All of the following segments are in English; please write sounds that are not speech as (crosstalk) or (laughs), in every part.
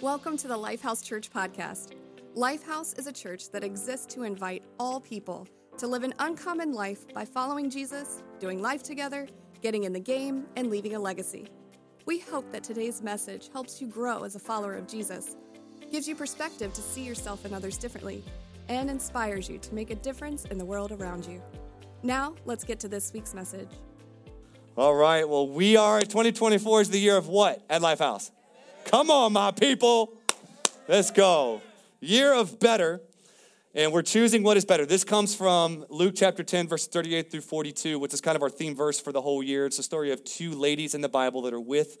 Welcome to the Lifehouse Church podcast. Lifehouse is a church that exists to invite all people to live an uncommon life by following Jesus, doing life together, getting in the game, and leaving a legacy. We hope that today's message helps you grow as a follower of Jesus, gives you perspective to see yourself and others differently, and inspires you to make a difference in the world around you. Now, let's get to this week's message. All right. Well, we are 2024 is the year of what at Lifehouse? Come on, my people. Let's go. Year of better. And we're choosing what is better. This comes from Luke chapter 10, verse 38 through 42, which is kind of our theme verse for the whole year. It's a story of two ladies in the Bible that are with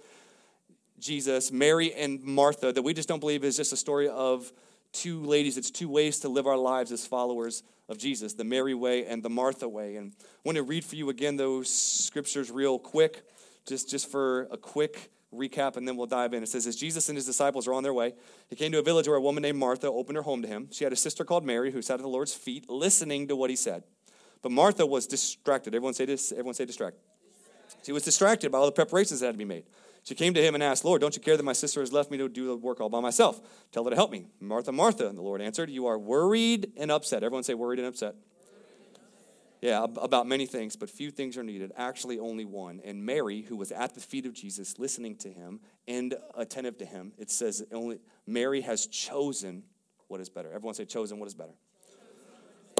Jesus, Mary and Martha, that we just don't believe is just a story of two ladies. It's two ways to live our lives as followers of Jesus the Mary way and the Martha way. And I want to read for you again those scriptures real quick, just, just for a quick recap and then we'll dive in. It says, As Jesus and his disciples were on their way, he came to a village where a woman named Martha opened her home to him. She had a sister called Mary who sat at the Lord's feet listening to what he said. But Martha was distracted. Everyone say this, everyone say distracted. She was distracted by all the preparations that had to be made. She came to him and asked, Lord, don't you care that my sister has left me to do the work all by myself? Tell her to help me. Martha, Martha. And the Lord answered, You are worried and upset. Everyone say worried and upset. Yeah, about many things, but few things are needed. Actually, only one. And Mary, who was at the feet of Jesus, listening to him and attentive to him, it says only Mary has chosen what is better. Everyone say, chosen what is better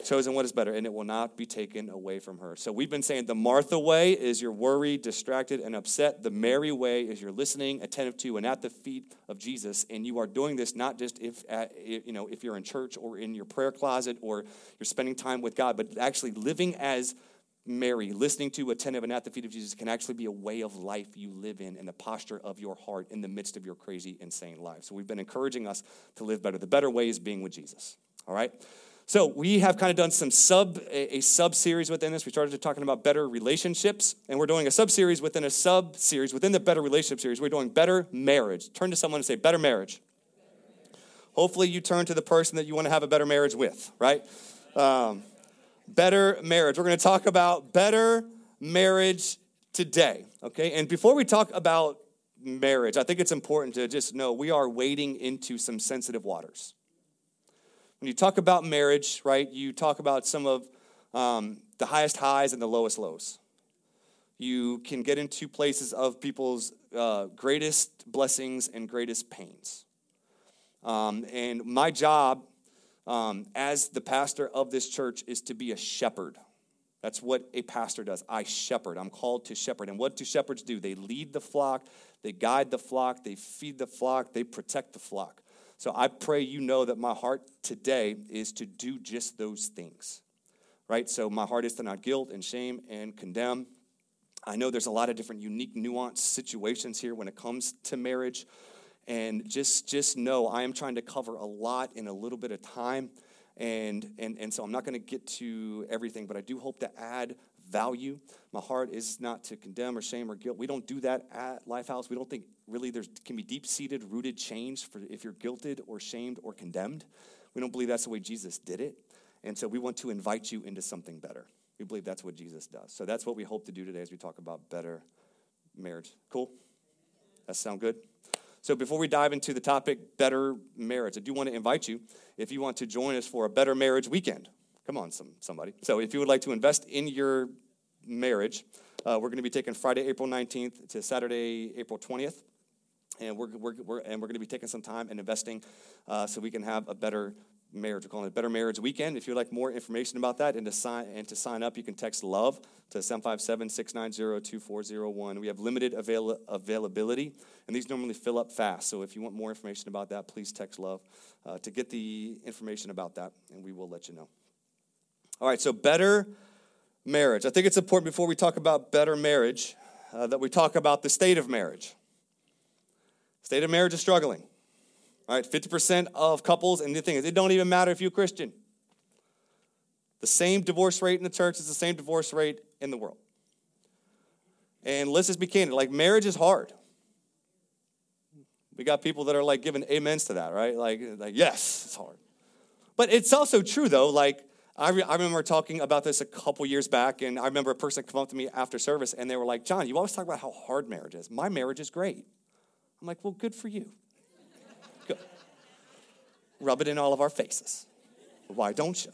chosen what is better, and it will not be taken away from her. So we've been saying the Martha way is you're worried, distracted, and upset. The Mary way is you're listening, attentive to, and at the feet of Jesus. And you are doing this not just if uh, at, you know if you're in church or in your prayer closet or you're spending time with God, but actually living as Mary, listening to, attentive, and at the feet of Jesus can actually be a way of life you live in, and the posture of your heart in the midst of your crazy, insane life. So we've been encouraging us to live better. The better way is being with Jesus. All right? So we have kind of done some sub a, a sub series within this. We started talking about better relationships, and we're doing a sub series within a sub series within the better relationship series. We're doing better marriage. Turn to someone and say better marriage. Hopefully, you turn to the person that you want to have a better marriage with, right? Um, better marriage. We're going to talk about better marriage today, okay? And before we talk about marriage, I think it's important to just know we are wading into some sensitive waters. When you talk about marriage, right, you talk about some of um, the highest highs and the lowest lows. You can get into places of people's uh, greatest blessings and greatest pains. Um, and my job um, as the pastor of this church is to be a shepherd. That's what a pastor does. I shepherd. I'm called to shepherd. And what do shepherds do? They lead the flock, they guide the flock, they feed the flock, they protect the flock. So I pray you know that my heart today is to do just those things, right? So my heart is to not guilt and shame and condemn. I know there's a lot of different unique, nuanced situations here when it comes to marriage. And just, just know I am trying to cover a lot in a little bit of time. And, and, and so I'm not going to get to everything, but I do hope to add value. My heart is not to condemn or shame or guilt. We don't do that at Lifehouse. We don't think really there can be deep seated, rooted change for if you're guilted or shamed or condemned. We don't believe that's the way Jesus did it. And so we want to invite you into something better. We believe that's what Jesus does. So that's what we hope to do today as we talk about better marriage. Cool? That sound good? So before we dive into the topic, better marriage, I do want to invite you, if you want to join us for a better marriage weekend. Come on, some, somebody. So if you would like to invest in your marriage, uh, we're going to be taking Friday, April 19th to Saturday, April 20th and we're, we're, we're and we're going to be taking some time and investing uh, so we can have a better marriage. We're calling it Better Marriage Weekend. If you'd like more information about that and to sign and to sign up, you can text LOVE to 757-690-2401. We have limited avail- availability, and these normally fill up fast. So if you want more information about that, please text LOVE uh, to get the information about that, and we will let you know. All right, so better marriage. I think it's important before we talk about better marriage uh, that we talk about the state of marriage. State of marriage is struggling. All right, 50% of couples, and the thing is, it don't even matter if you're Christian. The same divorce rate in the church is the same divorce rate in the world. And let's just be candid, like marriage is hard. We got people that are like giving amens to that, right? Like, like yes, it's hard. But it's also true though, like I, re- I remember talking about this a couple years back, and I remember a person come up to me after service, and they were like, John, you always talk about how hard marriage is. My marriage is great. I'm like, well, good for you. Go, rub it in all of our faces. Why don't you?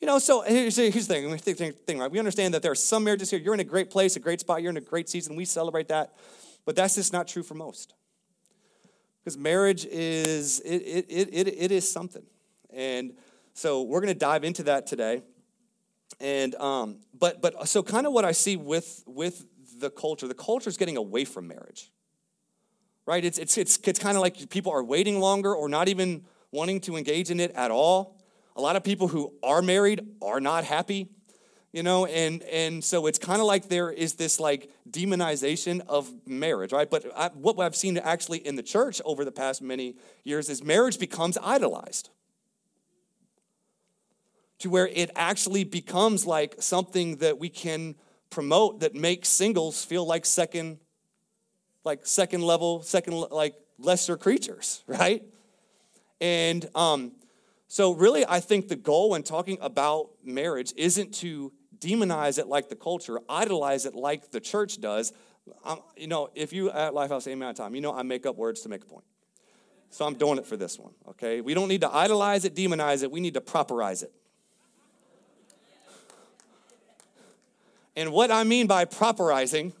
You know, so here's, here's the thing, the thing, right? We understand that there are some marriages here. You're in a great place, a great spot. You're in a great season. We celebrate that. But that's just not true for most. Because marriage is, it, it, it, it is something. And so we're going to dive into that today. And, um, but, but so kind of what I see with, with the culture, the culture is getting away from marriage, right? It's, it's, it's, it's kind of like people are waiting longer or not even wanting to engage in it at all. A lot of people who are married are not happy, you know, and, and so it's kind of like there is this like demonization of marriage, right? But I, what I've seen actually in the church over the past many years is marriage becomes idolized to where it actually becomes like something that we can promote that makes singles feel like second like second level second like lesser creatures (laughs) right and um so, really, I think the goal when talking about marriage isn't to demonize it like the culture, idolize it like the church does. Um, you know, if you at Lifehouse same amount of time, you know I make up words to make a point. So I'm doing it for this one, okay? We don't need to idolize it, demonize it, we need to properize it. And what I mean by properizing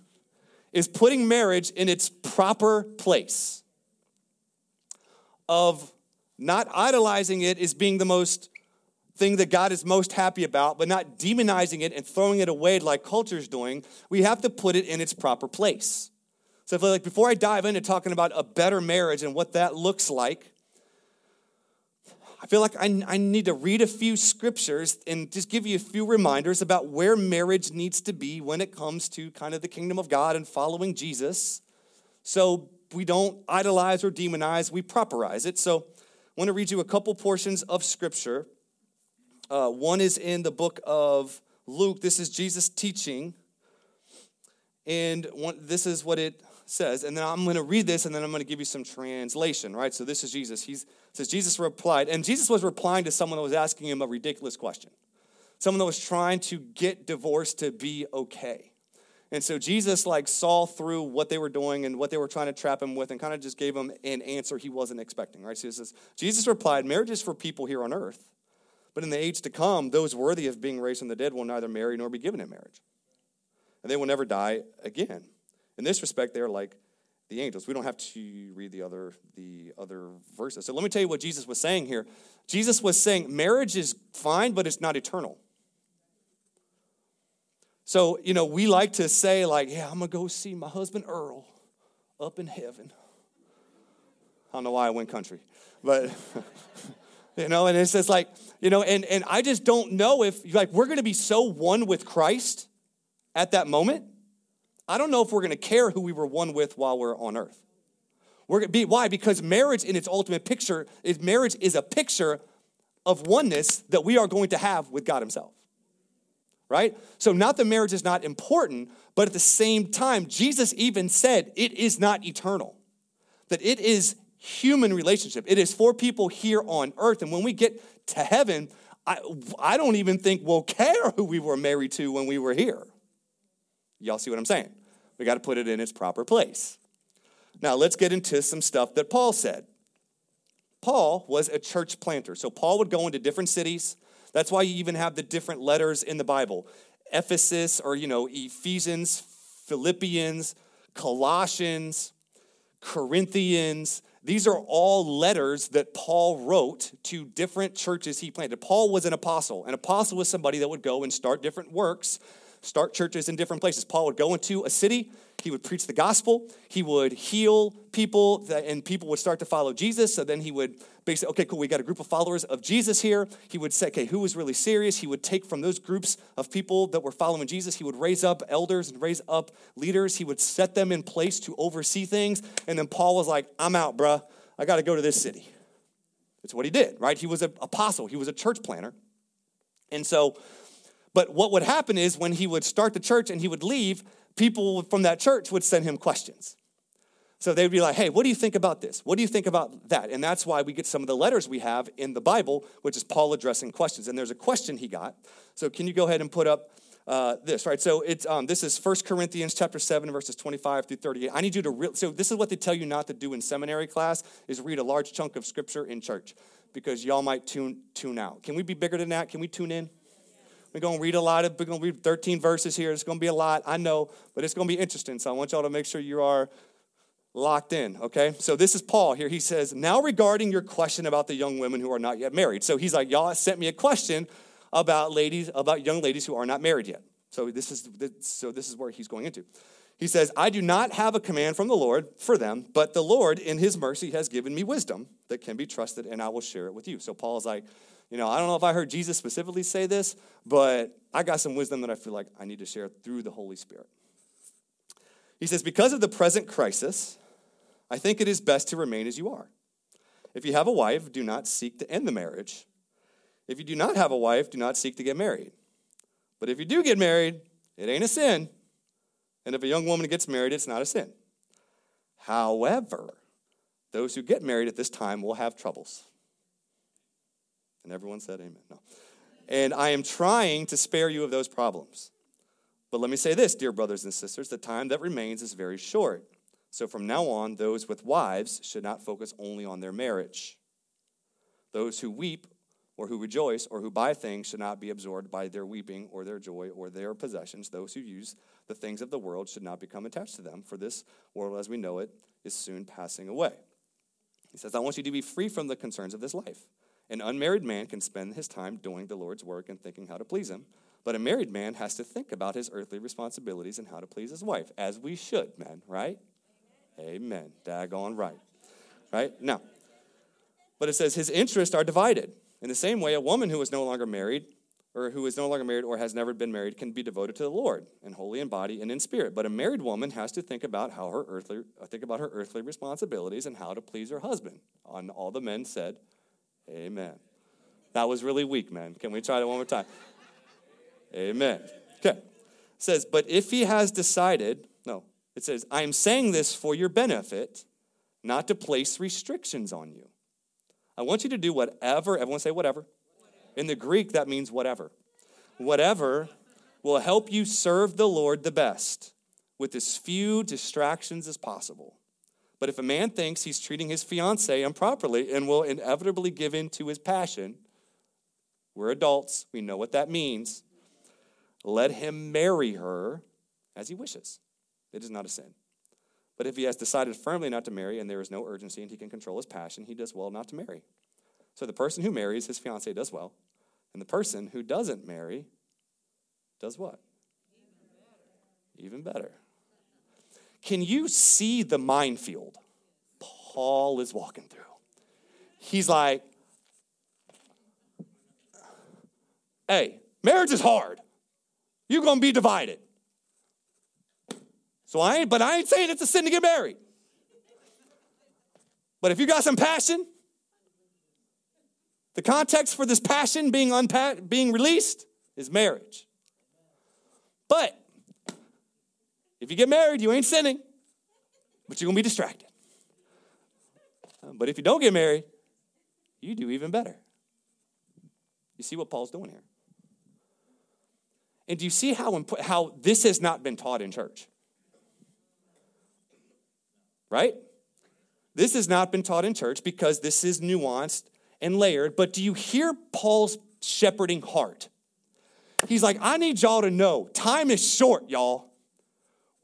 is putting marriage in its proper place of not idolizing it as being the most thing that God is most happy about, but not demonizing it and throwing it away like culture is doing. We have to put it in its proper place. So, like before I dive into talking about a better marriage and what that looks like, I feel like I, I need to read a few scriptures and just give you a few reminders about where marriage needs to be when it comes to kind of the kingdom of God and following Jesus. So we don't idolize or demonize, we properize it. So I want to read you a couple portions of scripture. Uh, one is in the book of Luke. This is Jesus teaching. And one, this is what it says. And then I'm going to read this and then I'm going to give you some translation, right? So this is Jesus. He says, Jesus replied, and Jesus was replying to someone that was asking him a ridiculous question. Someone that was trying to get divorced to be okay. And so Jesus like saw through what they were doing and what they were trying to trap him with and kind of just gave him an answer he wasn't expecting, right? So he says, Jesus replied, marriage is for people here on earth. But in the age to come, those worthy of being raised from the dead will neither marry nor be given in marriage. And they will never die again. In this respect, they are like the angels. We don't have to read the other, the other verses. So let me tell you what Jesus was saying here. Jesus was saying marriage is fine, but it's not eternal. So, you know, we like to say, like, yeah, I'm to go see my husband Earl up in heaven. I don't know why I went country, but, (laughs) you know, and it's just like, you know, and, and I just don't know if, like, we're to be so one with Christ at that moment. I don't know if we're going to care who we were one with while we're on earth. We're going to be, why? Because marriage in its ultimate picture is marriage is a picture of oneness that we are going to have with God Himself right? So, not that marriage is not important, but at the same time, Jesus even said it is not eternal, that it is human relationship. It is for people here on earth. And when we get to heaven, I, I don't even think we'll (laughs) care who we were married to when we were here. Y'all see what I'm saying? We got to put it in its proper place. Now, let's get into some stuff that Paul said. Paul was a church planter. So, Paul would go into different cities that's why you even have the different letters in the Bible Ephesus, or, you know, Ephesians, Philippians, Colossians, Corinthians. These are all letters that Paul wrote to different churches he planted. Paul was an apostle. An apostle was somebody that would go and start different works, start churches in different places. Paul would go into a city, he would preach the gospel, he would heal people, and people would start to follow Jesus. So then he would basically, okay, cool, we got a group of followers of Jesus here. He would say, okay, who was really serious? He would take from those groups of people that were following Jesus, he would raise up elders and raise up leaders. He would set them in place to oversee things. And then Paul was like, I'm out, bruh. I got to go to this city. It's what he did, right? He was an apostle, he was a church planter. And so, but what would happen is when he would start the church and he would leave, people from that church would send him questions. So they'd be like, hey, what do you think about this? What do you think about that? And that's why we get some of the letters we have in the Bible, which is Paul addressing questions. And there's a question he got. So can you go ahead and put up uh, this, right? So it's um, this is 1 Corinthians chapter 7, verses 25 through 38. I need you to re- so this is what they tell you not to do in seminary class is read a large chunk of scripture in church because y'all might tune tune out. Can we be bigger than that? Can we tune in? We're gonna read a lot of we're gonna read 13 verses here. It's gonna be a lot, I know, but it's gonna be interesting. So I want y'all to make sure you are locked in, okay? So this is Paul here. He says, Now regarding your question about the young women who are not yet married. So he's like, Y'all sent me a question about ladies, about young ladies who are not married yet. So this is so this is where he's going into. He says, I do not have a command from the Lord for them, but the Lord, in his mercy, has given me wisdom that can be trusted, and I will share it with you. So Paul's like, you know, I don't know if I heard Jesus specifically say this, but I got some wisdom that I feel like I need to share through the Holy Spirit. He says, Because of the present crisis, I think it is best to remain as you are. If you have a wife, do not seek to end the marriage. If you do not have a wife, do not seek to get married. But if you do get married, it ain't a sin. And if a young woman gets married, it's not a sin. However, those who get married at this time will have troubles. And everyone said amen. No. And I am trying to spare you of those problems. But let me say this, dear brothers and sisters the time that remains is very short. So from now on, those with wives should not focus only on their marriage. Those who weep or who rejoice or who buy things should not be absorbed by their weeping or their joy or their possessions. Those who use the things of the world should not become attached to them, for this world as we know it is soon passing away. He says, I want you to be free from the concerns of this life. An unmarried man can spend his time doing the Lord's work and thinking how to please him, but a married man has to think about his earthly responsibilities and how to please his wife, as we should, men, right? Amen. Daggone right. Right? Now, but it says his interests are divided. In the same way, a woman who is no longer married, or who is no longer married or has never been married, can be devoted to the Lord and holy in body and in spirit. But a married woman has to think about how her earthly think about her earthly responsibilities and how to please her husband. On all the men said, Amen. That was really weak, man. Can we try that one more time? Amen. Okay. It says, but if he has decided, no, it says, I am saying this for your benefit, not to place restrictions on you. I want you to do whatever, everyone say whatever. In the Greek, that means whatever. Whatever will help you serve the Lord the best with as few distractions as possible. But if a man thinks he's treating his fiancee improperly and will inevitably give in to his passion, we're adults, we know what that means. Let him marry her as he wishes. It is not a sin. But if he has decided firmly not to marry and there is no urgency and he can control his passion, he does well not to marry. So the person who marries his fiancee does well, and the person who doesn't marry does what? Even better. Even better. Can you see the minefield Paul is walking through? He's like, hey, marriage is hard. You're going to be divided. So I ain't, but I ain't saying it's a sin to get married. But if you got some passion, the context for this passion being unpa- being released is marriage. But if you get married, you ain't sinning, but you're gonna be distracted. Uh, but if you don't get married, you do even better. You see what Paul's doing here? And do you see how, imp- how this has not been taught in church? right? This has not been taught in church because this is nuanced and layered. But do you hear Paul's shepherding heart? He's like, I need y'all to know time is short, y'all.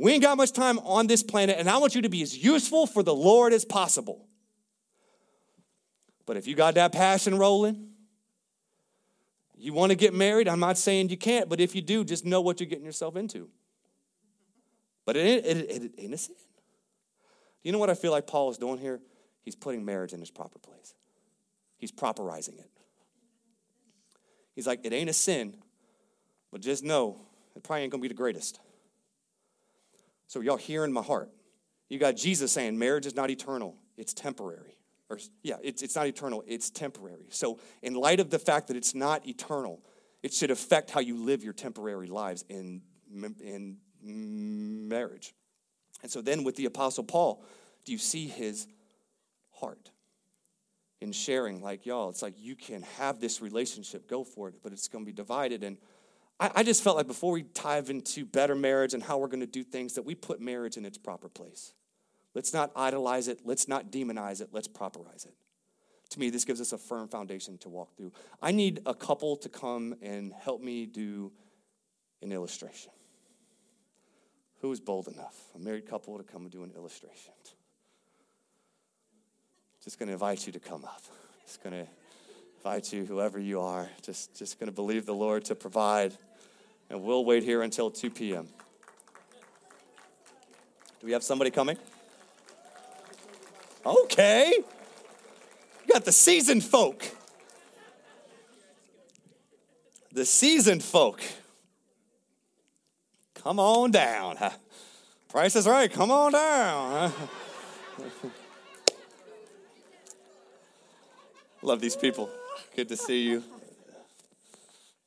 We ain't got much time on this planet, and I want you to be as useful for the Lord as possible. But if you got that passion rolling, you want to get married, I'm not saying you can't, but if you do, just know what you're getting yourself into. But it ain't, it, it, it ain't a sin. You know what I feel like Paul is doing here? He's putting marriage in its proper place. He's properizing it. He's like, it ain't a sin, but just know it probably ain't gonna be the greatest. So, y'all hearing my heart. You got Jesus saying marriage is not eternal, it's temporary. Or, yeah, it's, it's not eternal, it's temporary. So, in light of the fact that it's not eternal, it should affect how you live your temporary lives in, in marriage. And so then with the Apostle Paul, do you see his heart in sharing? Like, y'all, it's like you can have this relationship, go for it, but it's going to be divided. And I, I just felt like before we dive into better marriage and how we're going to do things, that we put marriage in its proper place. Let's not idolize it. Let's not demonize it. Let's properize it. To me, this gives us a firm foundation to walk through. I need a couple to come and help me do an illustration. Who is bold enough? A married couple to come and do an illustration. Just going to invite you to come up. Just going to invite you, whoever you are, just, just going to believe the Lord to provide. And we'll wait here until 2 p.m. Do we have somebody coming? Okay. You got the seasoned folk. The seasoned folk. Come on down. (laughs) Price is right. Come on down. (laughs) Love these people. Good to see you.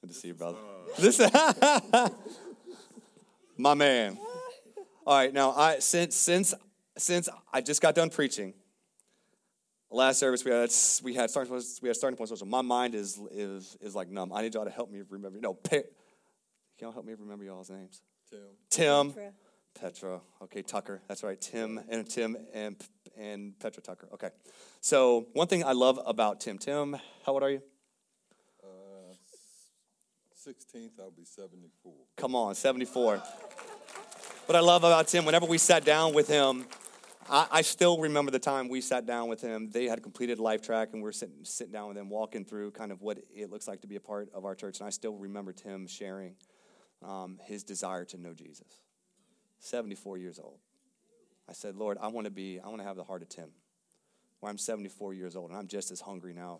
Good to see you, brother. Uh. Listen, (laughs) my man. All right, now I since since since I just got done preaching. Last service we had we had starting points, we had starting points. So my mind is is is like numb. I need y'all to help me remember. No, pe- can y'all help me remember y'all's names? Tim. Tim, Petra. Petra. Okay, Tucker. That's right. Tim and Tim and and Petra Tucker. Okay. So one thing I love about Tim. Tim, how old are you? Uh, 16th, I'll be 74. Come on, 74. what I love about Tim, whenever we sat down with him, I, I, still remember the time we sat down with him. They had completed Life Track, and we are sitting, sitting down with him, walking through kind of what it looks like to be a part of our church. And I still remember Tim sharing um, his desire to know Jesus. 74 years old. I said, Lord, I want to be, I want to have the heart of Tim, where I'm 74 years old and I'm just as hungry now.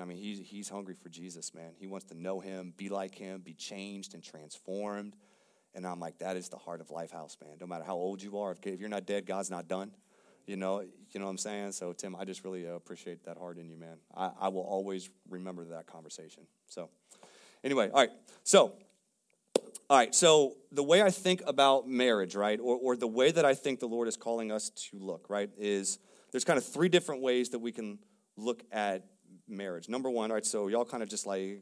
I mean, he's, he's hungry for Jesus, man. He wants to know him, be like him, be changed and transformed. And I'm like, that is the heart of Lifehouse, man. No matter how old you are, if, if you're not dead, God's not done. You know, you know what I'm saying? So, Tim, I just really uh, appreciate that heart in you, man. I, I will always remember that conversation. So, anyway, all right. So, all right, so the way I think about marriage, right, or, or the way that I think the Lord is calling us to look, right, is there's kind of three different ways that we can look at marriage. Number one, all right, so y'all kind of just like,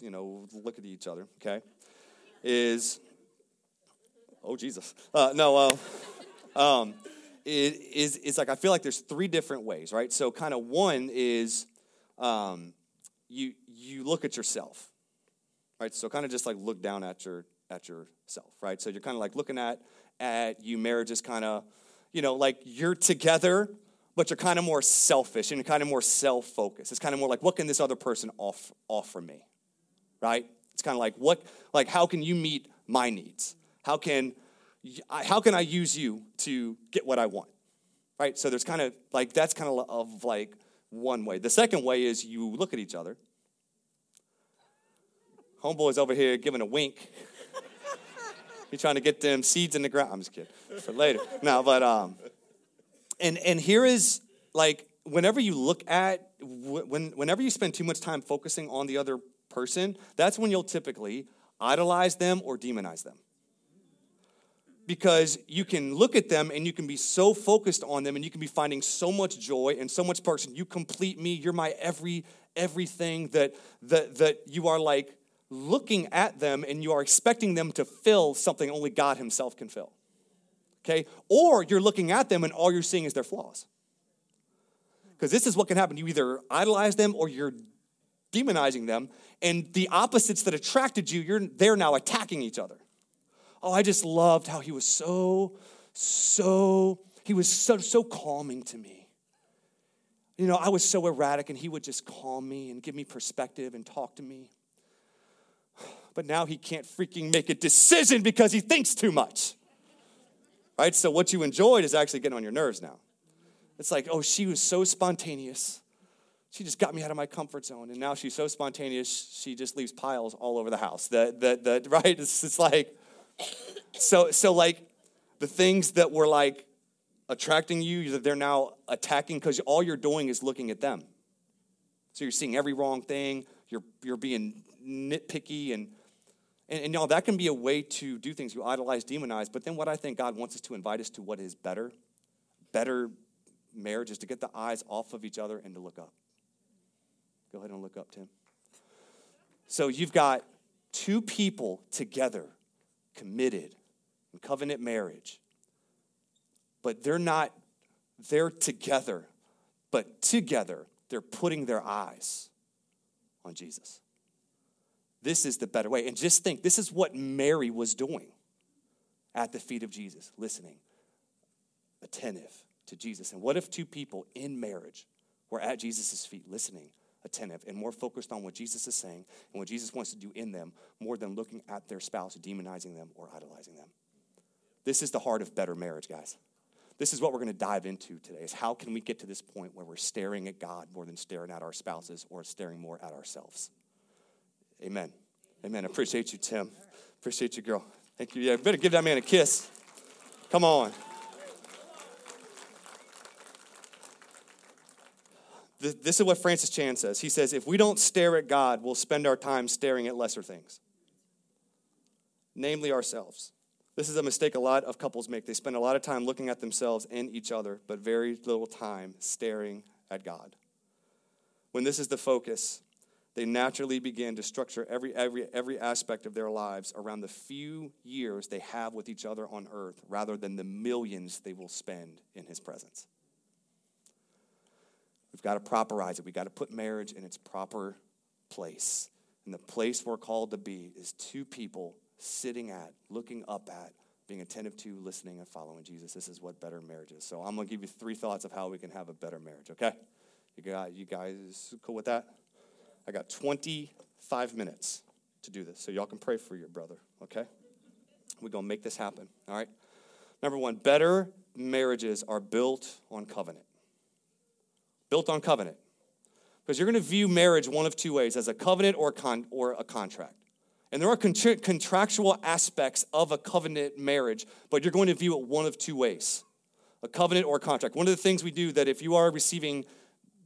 you know, look at each other, okay, is, oh, Jesus. Uh, no, uh, um, it is, it's like I feel like there's three different ways, right? So kind of one is um, you, you look at yourself, right? So kind of just like look down at your at yourself, right? So you're kind of like looking at at you marriage is kind of, you know, like you're together, but you're kind of more selfish and kind of more self-focused. It's kind of more like what can this other person off, offer me, right? It's kind of like what like how can you meet my needs? How can how can I use you to get what I want? Right? So there's kind of like that's kind of of like one way. The second way is you look at each other Homeboy's over here giving a wink. He's trying to get them seeds in the ground. I'm just kidding. For later. No, but um, and and here is like whenever you look at when whenever you spend too much time focusing on the other person, that's when you'll typically idolize them or demonize them. Because you can look at them and you can be so focused on them and you can be finding so much joy and so much person. You complete me. You're my every everything that that that you are like looking at them and you are expecting them to fill something only God Himself can fill. Okay? Or you're looking at them and all you're seeing is their flaws. Because this is what can happen. You either idolize them or you're demonizing them, and the opposites that attracted you, you're they're now attacking each other. Oh, I just loved how he was so, so, he was so, so calming to me. You know, I was so erratic, and he would just calm me and give me perspective and talk to me but now he can't freaking make a decision because he thinks too much. Right? So what you enjoyed is actually getting on your nerves now. It's like, oh, she was so spontaneous. She just got me out of my comfort zone. And now she's so spontaneous, she just leaves piles all over the house. The, the, the, (laughs) right? It's, it's like, so, so like the things that were like attracting you, they're now attacking because all you're doing is looking at them. So you're seeing every wrong thing. You're, you're being nitpicky and and, and y'all, that can be a way to do things. You idolize, demonize. But then what I think God wants us to invite us to what is better, better marriage is to get the eyes off of each other and to look up. Go ahead and look up, Tim. So you've got two people together, committed in covenant marriage, but they're not there together, but together they're putting their eyes on Jesus. This is the better way. And just think this is what Mary was doing at the feet of Jesus, listening, attentive to Jesus. And what if two people in marriage were at Jesus' feet, listening, attentive, and more focused on what Jesus is saying and what Jesus wants to do in them more than looking at their spouse, demonizing them, or idolizing them? This is the heart of better marriage, guys. This is what we're going to dive into today is how can we get to this point where we're staring at God more than staring at our spouses or staring more at ourselves. Amen. Amen. Appreciate you, Tim. Appreciate you, girl. Thank you. Yeah, better give that man a kiss. Come on. This is what Francis Chan says. He says, if we don't stare at God, we'll spend our time staring at lesser things, namely ourselves. This is a mistake a lot of couples make. They spend a lot of time looking at themselves and each other, but very little time staring at God. When this is the focus, they naturally begin to structure every, every, every aspect of their lives around the few years they have with each other on earth rather than the millions they will spend in his presence. We've got to properize it. We've got to put marriage in its proper place. And the place we're called to be is two people sitting at, looking up at, being attentive to, listening, and following Jesus. This is what better marriage is. So I'm going to give you three thoughts of how we can have a better marriage, okay? You, got, you guys cool with that? I got 25 minutes to do this. So y'all can pray for your brother, okay? We're going to make this happen, all right? Number one, better marriages are built on covenant. Built on covenant. Because you're going to view marriage one of two ways as a covenant or a, con- or a contract. And there are contractual aspects of a covenant marriage, but you're going to view it one of two ways a covenant or a contract. One of the things we do that if you are receiving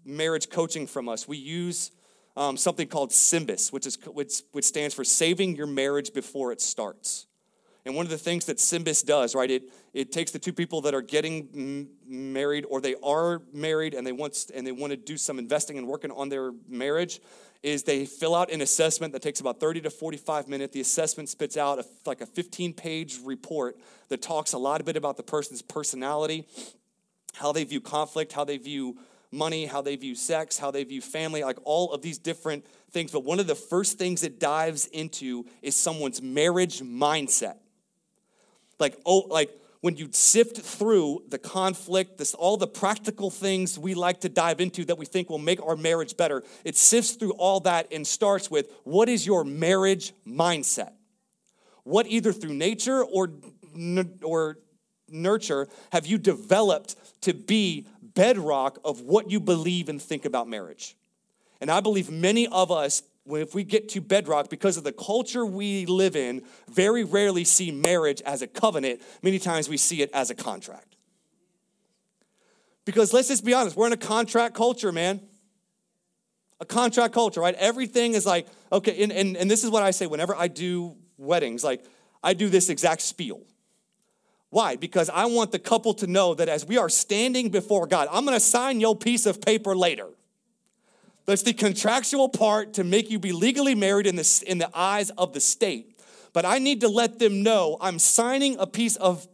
marriage coaching from us, we use um, something called SYMBIS, which, is, which, which stands for Saving Your Marriage Before It Starts. And one of the things that SYMBIS does, right, it, it takes the two people that are getting m- married or they are married and they, want, and they want to do some investing and working on their marriage, is they fill out an assessment that takes about 30 to 45 minutes. The assessment spits out a, like a 15 page report that talks a lot a bit about the person's personality, how they view conflict, how they view money, how they view sex, how they view family, like all of these different things. But one of the first things it dives into is someone's marriage mindset. Like, oh, like when you sift through the conflict, this, all the practical things we like to dive into that we think will make our marriage better, it sifts through all that and starts with what is your marriage mindset? What either through nature or, or nurture have you developed to be bedrock of what you believe and think about marriage. And I believe many of us, if we get to bedrock, because of the culture we live in, very rarely see marriage as a covenant. Many times we see it as a contract. Because let's just be honest, we're in a contract culture, man. A contract culture, right? Everything is like, okay, and, and, and this is what I say whenever I do weddings, like, I do this exact spiel. Why? Because I want the couple to know that as we are standing before God, I'm gonna sign your piece of paper later. That's the contractual part to make you be legally married in the, in the eyes of the state. But I need to let them know I'm signing a piece of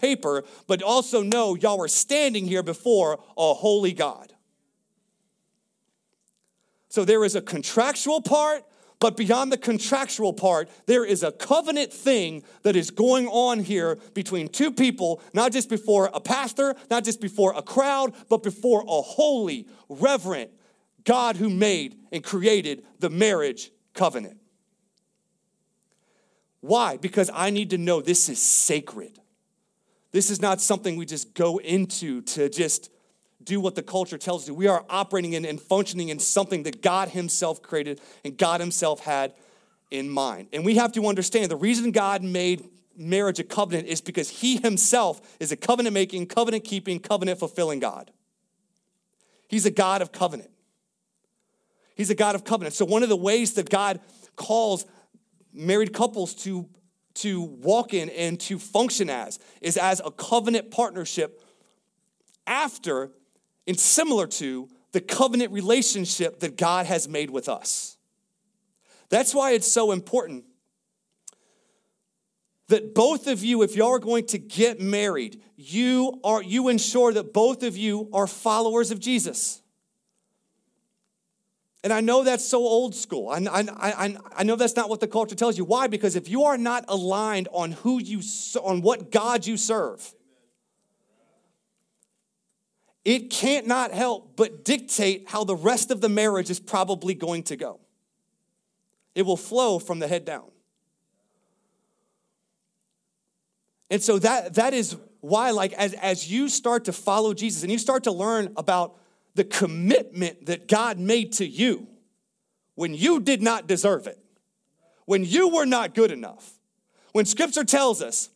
paper, but also know y'all are standing here before a holy God. So there is a contractual part but beyond the contractual part, there is a covenant thing that is going on here between two people, not just before a pastor, not just before a crowd, but before a holy, reverent God who made and created the marriage covenant. Why? Because I need to know this is sacred. This is not something we just go into to just do what the culture tells us to. We are operating in and functioning in something that God Himself created and God Himself had in mind. And we have to understand the reason God made marriage a covenant is because He Himself is a covenant making, covenant keeping, covenant fulfilling God. He's a God of covenant. He's a God of covenant. So, one of the ways that God calls married couples to, to walk in and to function as is as a covenant partnership after and similar to the covenant relationship that God has made with us. That's why it's so important that both of you, if y'all are going to get married, you are you ensure that both of you are followers of Jesus. And I know that's so old school. I, I, I, I know that's not what the culture tells you. Why? Because if you are not aligned on who you on what God you serve, it can't not help but dictate how the rest of the marriage is probably going to go. It will flow from the head down. And so that, that is why, like, as, as you start to follow Jesus and you start to learn about the commitment that God made to you when you did not deserve it, when you were not good enough, when scripture tells us,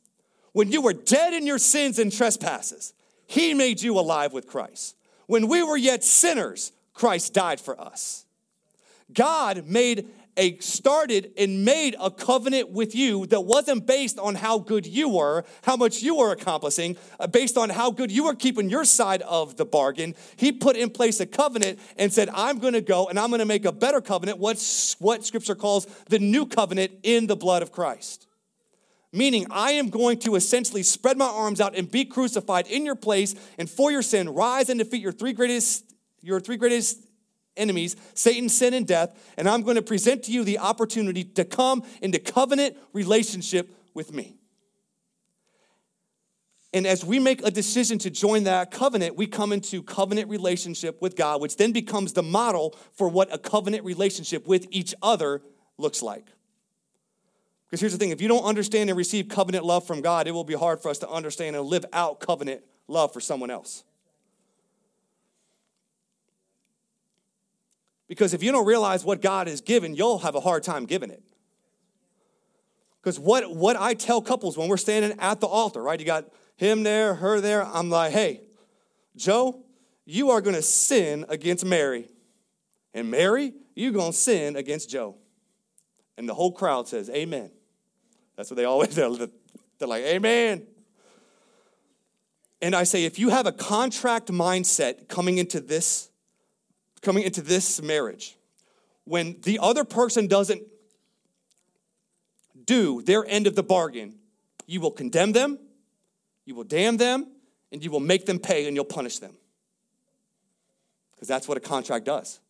when you were dead in your sins and trespasses, he made you alive with Christ. When we were yet sinners, Christ died for us. God made a started and made a covenant with you that wasn't based on how good you were, how much you were accomplishing, uh, based on how good you were keeping your side of the bargain. He put in place a covenant and said, I'm going to go and I'm going to make a better covenant, what's, what scripture calls the new covenant in the blood of Christ. Meaning, I am going to essentially spread my arms out and be crucified in your place and for your sin, rise and defeat your three greatest, your three greatest enemies, Satan, sin, and death, and I'm going to present to you the opportunity to come into covenant relationship with me. And as we make a decision to join that covenant, we come into covenant relationship with God, which then becomes the model for what a covenant relationship with each other looks like. Because here's the thing if you don't understand and receive covenant love from God, it will be hard for us to understand and live out covenant love for someone else. Because if you don't realize what God has given, you'll have a hard time giving it. Because what, what I tell couples when we're standing at the altar, right? You got him there, her there. I'm like, hey, Joe, you are going to sin against Mary. And Mary, you're going to sin against Joe. And the whole crowd says, Amen. That's what they always (laughs) do. They're like, Amen. And I say, if you have a contract mindset coming into this coming into this marriage, when the other person doesn't do their end of the bargain, you will condemn them, you will damn them, and you will make them pay and you'll punish them. Because that's what a contract does.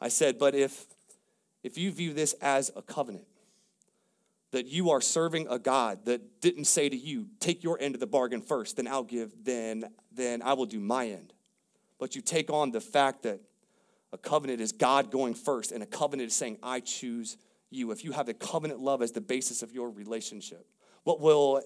I said, but if if you view this as a covenant, that you are serving a God that didn't say to you, take your end of the bargain first, then I'll give, then, then I will do my end but you take on the fact that a covenant is God going first, and a covenant is saying, I choose you. If you have the covenant love as the basis of your relationship, what will,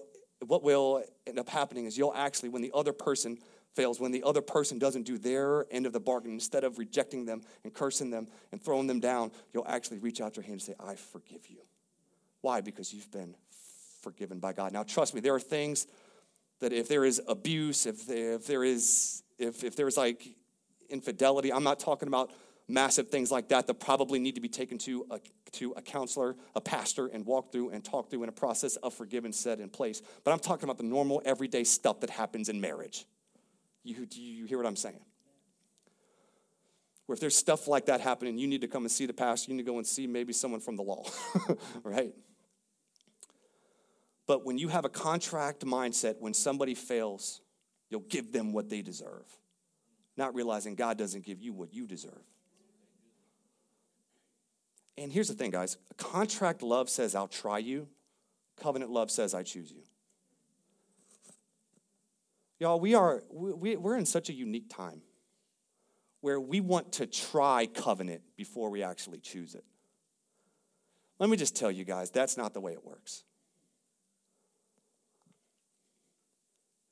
what will end up happening is you'll actually, when the other person fails, when the other person doesn't do their end of the bargain, instead of rejecting them and cursing them and throwing them down, you'll actually reach out your hand and say, I forgive you. Why? Because you've been forgiven by God. Now, trust me, there are things that if there is abuse, if there, if there is if, if there's like infidelity, I'm not talking about massive things like that that probably need to be taken to a, to a counselor, a pastor, and walk through and talk through in a process of forgiveness set in place. But I'm talking about the normal, everyday stuff that happens in marriage. You, you hear what I'm saying? Where if there's stuff like that happening, you need to come and see the pastor, you need to go and see maybe someone from the law, (laughs) right? But when you have a contract mindset, when somebody fails, You'll give them what they deserve, not realizing God doesn't give you what you deserve. And here's the thing, guys contract love says, I'll try you, covenant love says, I choose you. Y'all, we are, we, we're in such a unique time where we want to try covenant before we actually choose it. Let me just tell you guys, that's not the way it works.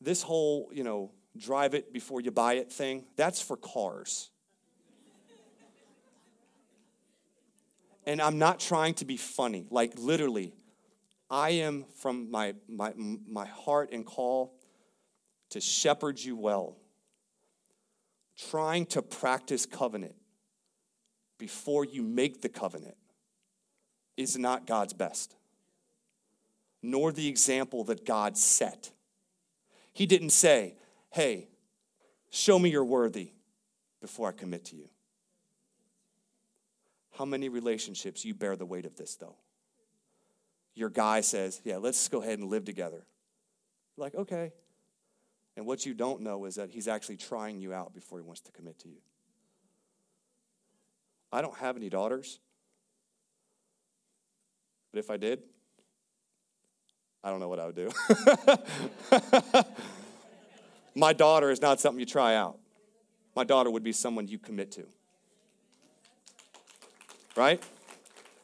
This whole, you know, drive it before you buy it thing, that's for cars. and I'm not trying to be funny. Like literally, I am from my my my heart and call to shepherd you well. Trying to practice covenant before you make the covenant is not God's best, nor the example that God set. He didn't say, hey, show me you're worthy before I commit to you. How many relationships you bear the weight of this, though? Your guy says, Yeah, let's go ahead and live together. Like, okay. And what you don't know is that he's actually trying you out before he wants to commit to you. I don't have any daughters. But if I did, I don't know what I would do. (laughs) My daughter is not something you try out. My daughter would be someone you commit to. Right?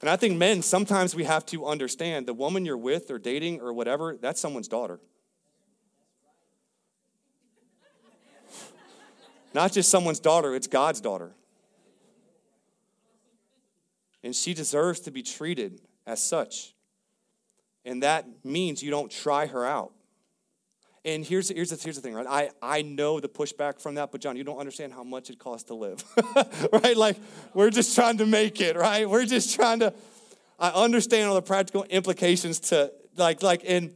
And I think men, sometimes we have to understand the woman you're with or dating or whatever, that's someone's daughter. Not just someone's daughter, it's God's daughter. And she deserves to be treated as such. And that means you don't try her out. And here's, here's, the, here's the thing, right? I, I know the pushback from that, but John, you don't understand how much it costs to live, (laughs) right? Like, we're just trying to make it, right? We're just trying to, I understand all the practical implications to, like, like, in,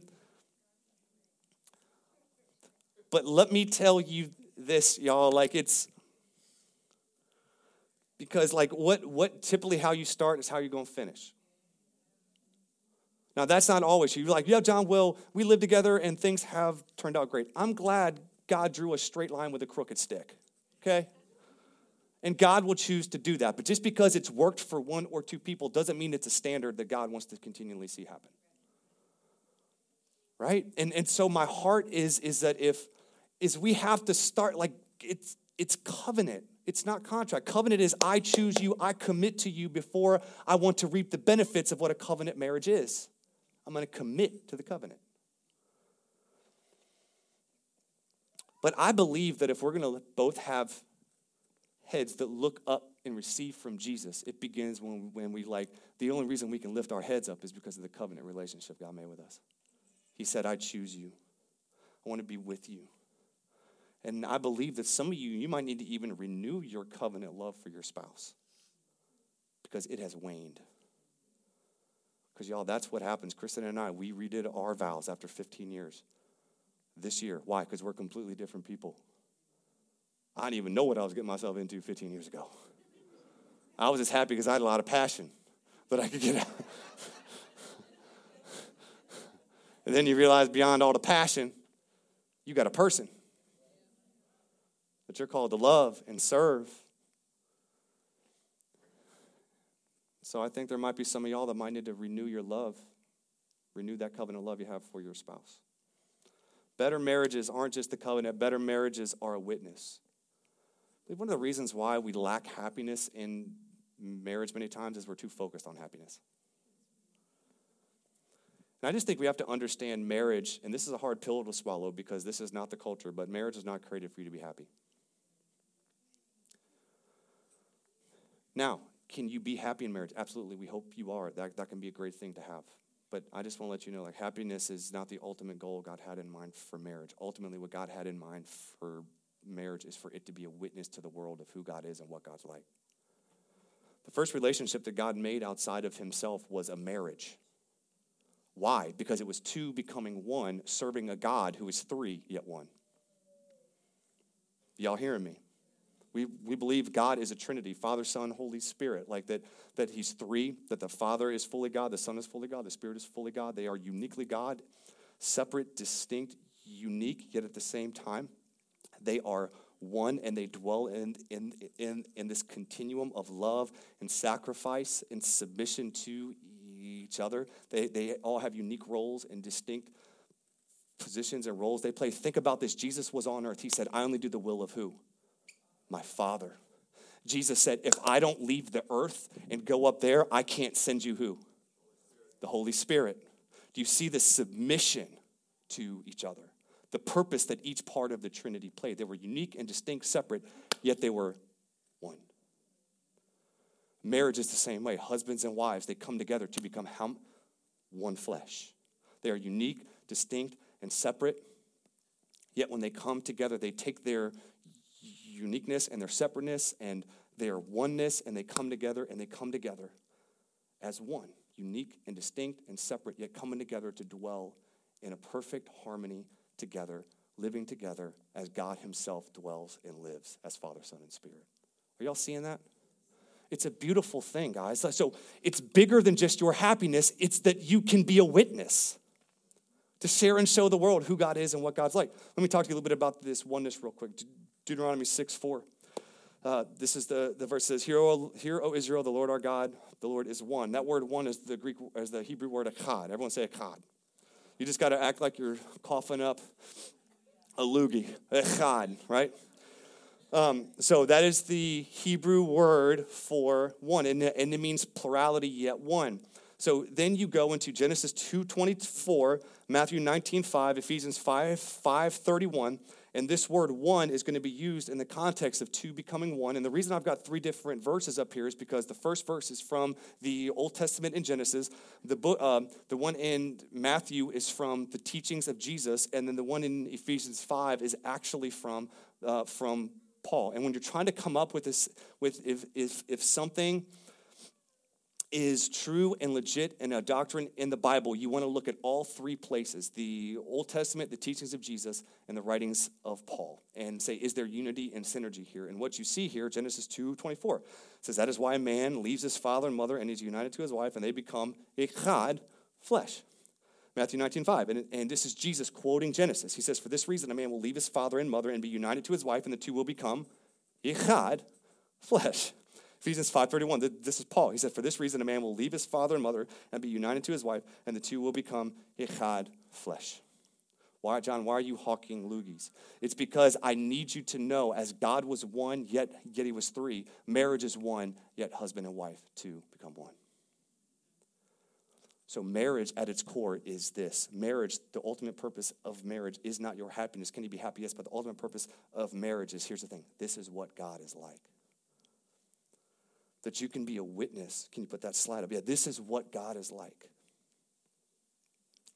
but let me tell you this, y'all, like, it's, because, like, what, what typically how you start is how you're going to finish. Now, that's not always. You're like, yeah, John, well, we live together and things have turned out great. I'm glad God drew a straight line with a crooked stick, okay? And God will choose to do that. But just because it's worked for one or two people doesn't mean it's a standard that God wants to continually see happen. Right? And, and so my heart is, is that if is we have to start like it's it's covenant. It's not contract. Covenant is I choose you, I commit to you before I want to reap the benefits of what a covenant marriage is. I'm going to commit to the covenant. But I believe that if we're going to both have heads that look up and receive from Jesus, it begins when, when we like, the only reason we can lift our heads up is because of the covenant relationship God made with us. He said, I choose you. I want to be with you. And I believe that some of you, you might need to even renew your covenant love for your spouse because it has waned. Because, y'all, that's what happens. Kristen and I, we redid our vows after 15 years this year. Why? Because we're completely different people. I didn't even know what I was getting myself into 15 years ago. I was just happy because I had a lot of passion that I could get out. (laughs) and then you realize beyond all the passion, you got a person that you're called to love and serve So I think there might be some of y'all that might need to renew your love, renew that covenant love you have for your spouse. Better marriages aren't just the covenant, better marriages are a witness. One of the reasons why we lack happiness in marriage many times is we're too focused on happiness. And I just think we have to understand marriage, and this is a hard pill to swallow because this is not the culture, but marriage is not created for you to be happy. Now, can you be happy in marriage? Absolutely. We hope you are. That, that can be a great thing to have. But I just want to let you know like happiness is not the ultimate goal God had in mind for marriage. Ultimately, what God had in mind for marriage is for it to be a witness to the world of who God is and what God's like. The first relationship that God made outside of himself was a marriage. Why? Because it was two becoming one, serving a God who is three yet one. Y'all hearing me? We, we believe God is a Trinity Father, Son, Holy Spirit. Like that, that He's three, that the Father is fully God, the Son is fully God, the Spirit is fully God. They are uniquely God, separate, distinct, unique, yet at the same time, they are one and they dwell in, in, in, in this continuum of love and sacrifice and submission to each other. They, they all have unique roles and distinct positions and roles they play. Think about this Jesus was on earth. He said, I only do the will of who? My Father. Jesus said, If I don't leave the earth and go up there, I can't send you who? The Holy Spirit. Do you see the submission to each other? The purpose that each part of the Trinity played. They were unique and distinct, separate, yet they were one. Marriage is the same way. Husbands and wives, they come together to become one flesh. They are unique, distinct, and separate. Yet when they come together, they take their uniqueness and their separateness and their oneness, and they come together and they come together as one, unique and distinct and separate, yet coming together to dwell in a perfect harmony together, living together as God Himself dwells and lives as Father, Son, and Spirit. Are y'all seeing that? It's a beautiful thing, guys. So it's bigger than just your happiness, it's that you can be a witness to share and show the world who God is and what God's like. Let me talk to you a little bit about this oneness real quick. Deuteronomy 6 4. Uh, this is the, the verse says, hear o, hear, o Israel, the Lord our God, the Lord is one. That word one is the Greek, is the Hebrew word echad. Everyone say echad. You just got to act like you're coughing up a loogie. Echad, right? Um, so that is the Hebrew word for one, and, and it means plurality yet one. So then you go into Genesis 2.24, Matthew 19.5, Ephesians 5, 5.31, and this word one is going to be used in the context of two becoming one. And the reason I've got three different verses up here is because the first verse is from the Old Testament in Genesis. The, book, uh, the one in Matthew is from the teachings of Jesus. And then the one in Ephesians 5 is actually from, uh, from Paul. And when you're trying to come up with this, with if, if, if something is true and legit and a doctrine in the Bible, you want to look at all three places the Old Testament, the teachings of Jesus, and the writings of Paul, and say, is there unity and synergy here? And what you see here, Genesis 2 24, says, That is why a man leaves his father and mother and is united to his wife, and they become echad, flesh. Matthew 19, 5. And, and this is Jesus quoting Genesis. He says, For this reason, a man will leave his father and mother and be united to his wife, and the two will become echad, flesh. Ephesians 5.31, this is Paul. He said, For this reason, a man will leave his father and mother and be united to his wife, and the two will become echad flesh. Why, John, why are you hawking loogies? It's because I need you to know, as God was one, yet, yet he was three, marriage is one, yet husband and wife, two become one. So, marriage at its core is this marriage, the ultimate purpose of marriage is not your happiness. Can you be happy? Yes, but the ultimate purpose of marriage is here's the thing this is what God is like that you can be a witness. Can you put that slide up? Yeah, this is what God is like.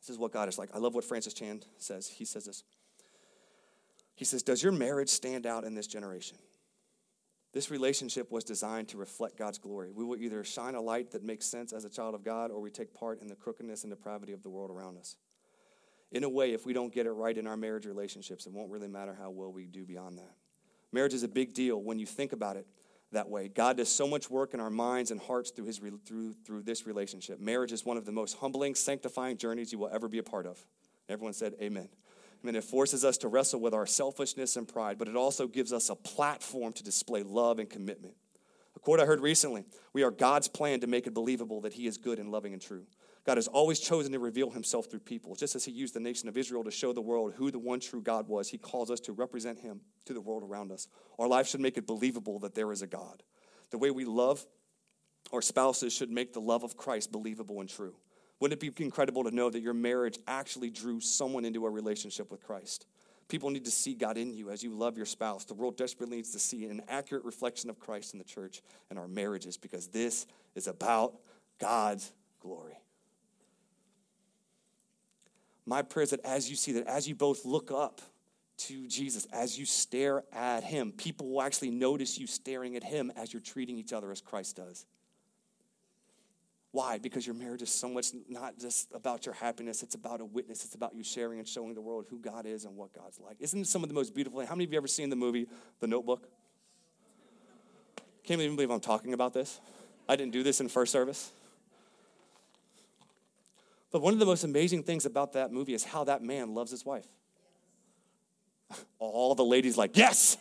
This is what God is like. I love what Francis Chan says. He says this. He says, Does your marriage stand out in this generation? This relationship was designed to reflect God's glory. We will either shine a light that makes sense as a child of God or we take part in the crookedness and depravity of the world around us. In a way, if we don't get it right in our marriage relationships, it won't really matter how well we do beyond that. Marriage is a big deal when you think about it that way. God does so much work in our minds and hearts through, his, through, through this relationship. Marriage is one of the most humbling, sanctifying journeys you will ever be a part of. Everyone said, Amen. I mean, it forces us to wrestle with our selfishness and pride, but it also gives us a platform to display love and commitment. A quote I heard recently We are God's plan to make it believable that He is good and loving and true. God has always chosen to reveal himself through people. Just as he used the nation of Israel to show the world who the one true God was, he calls us to represent him to the world around us. Our life should make it believable that there is a God. The way we love our spouses should make the love of Christ believable and true. Wouldn't it be incredible to know that your marriage actually drew someone into a relationship with Christ? People need to see God in you as you love your spouse. The world desperately needs to see an accurate reflection of Christ in the church and our marriages because this is about God's glory my prayer is that as you see that, as you both look up to Jesus, as you stare at him, people will actually notice you staring at him as you're treating each other as Christ does. Why? Because your marriage is so much not just about your happiness, it's about a witness. It's about you sharing and showing the world who God is and what God's like. Isn't some of the most beautiful? How many of you ever seen the movie The Notebook? Can't even believe I'm talking about this. I didn't do this in first service. But one of the most amazing things about that movie is how that man loves his wife. All the ladies like, yes.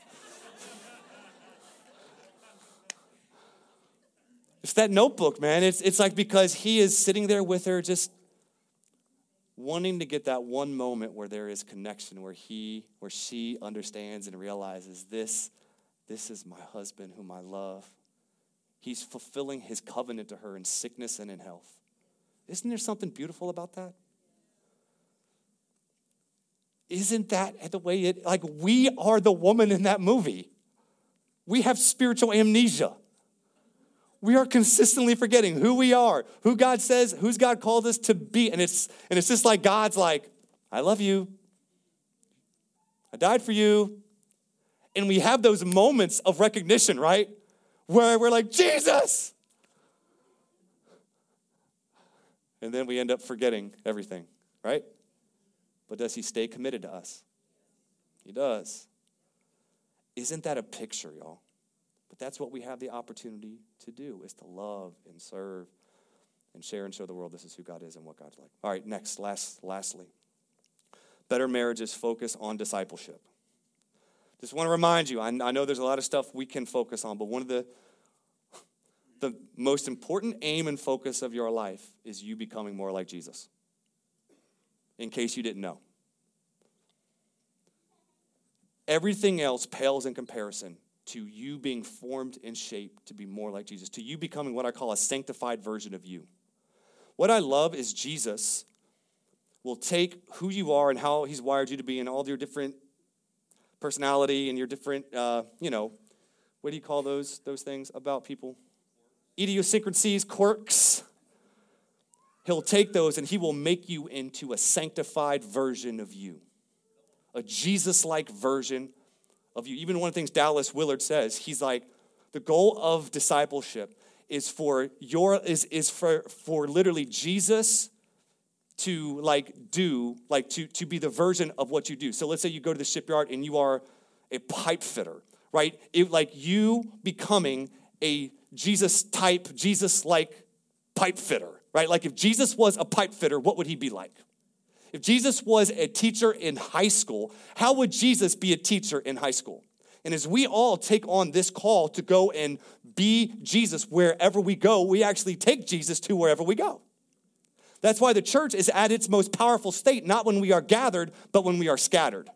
it's that notebook, man. It's, it's like because he is sitting there with her just wanting to get that one moment where there is connection, where he, where she understands and realizes this, this is my husband whom I love. He's fulfilling his covenant to her in sickness and in health. Isn't there something beautiful about that? Isn't that the way it, like, we are the woman in that movie? We have spiritual amnesia. We are consistently forgetting who we are, who God says, who's God called us to be. And it's, and it's just like God's like, I love you. I died for you. And we have those moments of recognition, right? Where we're like, Jesus, and then we end up forgetting everything, right? But does he stay committed to us? He does. Isn't that a picture, y'all? But that's what we have the opportunity to do is to love and serve and share and show the world this is who God is and what God's like. All right, next, last, lastly. Better marriages focus on discipleship. Just want to remind you, I, I know there's a lot of stuff we can focus on, but one of the the most important aim and focus of your life is you becoming more like Jesus. In case you didn't know. Everything else pales in comparison to you being formed and shaped to be more like Jesus, to you becoming what I call a sanctified version of you. What I love is Jesus will take who you are and how he's wired you to be and all your different personality and your different, uh, you know, what do you call those, those things about people? Idiosyncrasies, quirks. He'll take those and he will make you into a sanctified version of you, a Jesus like version of you. Even one of the things Dallas Willard says, he's like, the goal of discipleship is for your is is for for literally Jesus to like do like to to be the version of what you do. So let's say you go to the shipyard and you are a pipe fitter, right? It, like you becoming a Jesus type, Jesus like pipe fitter, right? Like if Jesus was a pipe fitter, what would he be like? If Jesus was a teacher in high school, how would Jesus be a teacher in high school? And as we all take on this call to go and be Jesus wherever we go, we actually take Jesus to wherever we go. That's why the church is at its most powerful state, not when we are gathered, but when we are scattered.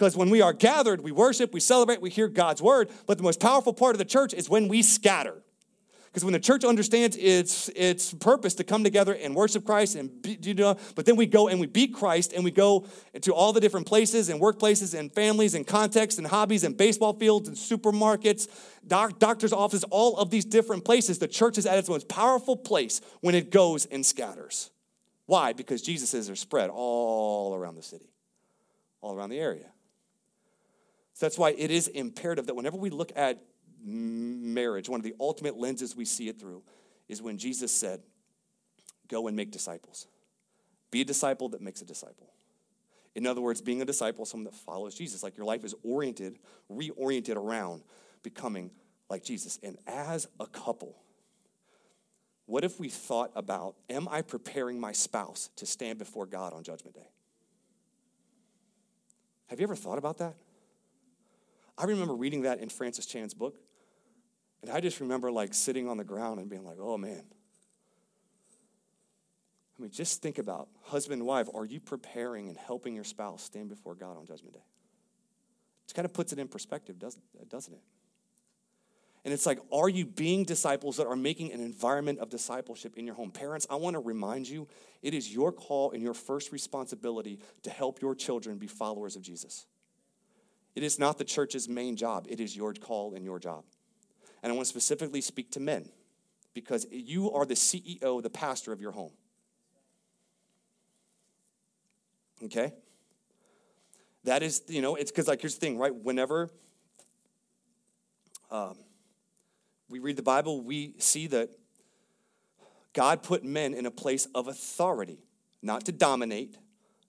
Because when we are gathered, we worship, we celebrate, we hear God's word, but the most powerful part of the church is when we scatter. Because when the church understands its, its purpose to come together and worship Christ, and be, you know, but then we go and we beat Christ and we go to all the different places and workplaces and families and contexts and hobbies and baseball fields and supermarkets, doc, doctor's offices, all of these different places. The church is at its most powerful place when it goes and scatters. Why? Because Jesus are spread all around the city, all around the area. So that's why it is imperative that whenever we look at marriage, one of the ultimate lenses we see it through is when Jesus said, Go and make disciples. Be a disciple that makes a disciple. In other words, being a disciple, someone that follows Jesus, like your life is oriented, reoriented around becoming like Jesus. And as a couple, what if we thought about, am I preparing my spouse to stand before God on Judgment Day? Have you ever thought about that? I remember reading that in Francis Chan's book, and I just remember like sitting on the ground and being like, oh man. I mean, just think about husband and wife, are you preparing and helping your spouse stand before God on Judgment Day? It kind of puts it in perspective, doesn't, doesn't it? And it's like, are you being disciples that are making an environment of discipleship in your home? Parents, I want to remind you it is your call and your first responsibility to help your children be followers of Jesus. It is not the church's main job, it is your call and your job. And I want to specifically speak to men because you are the CEO, the pastor of your home. Okay? That is, you know, it's because, like, here's the thing, right? Whenever um, we read the Bible, we see that God put men in a place of authority, not to dominate,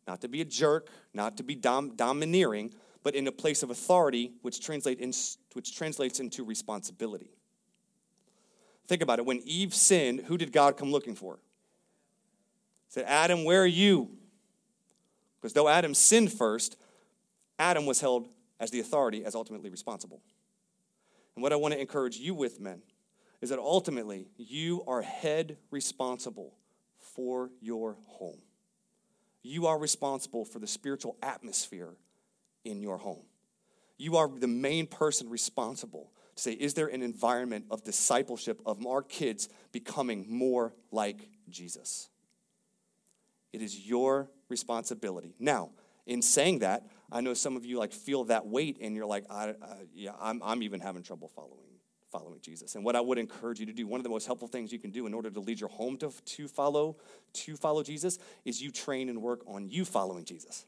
not to be a jerk, not to be dom- domineering, but in a place of authority, which, translate in, which translates into responsibility. Think about it. When Eve sinned, who did God come looking for? He said, Adam, where are you? Because though Adam sinned first, Adam was held as the authority, as ultimately responsible. And what I want to encourage you with, men, is that ultimately you are head responsible for your home. You are responsible for the spiritual atmosphere in your home. You are the main person responsible to say, is there an environment of discipleship of our kids becoming more like Jesus? It is your responsibility. Now, in saying that, I know some of you like feel that weight and you're like, I, uh, yeah, I'm, I'm even having trouble following following Jesus. And what I would encourage you to do, one of the most helpful things you can do in order to lead your home to, to follow to follow Jesus is you train and work on you following Jesus.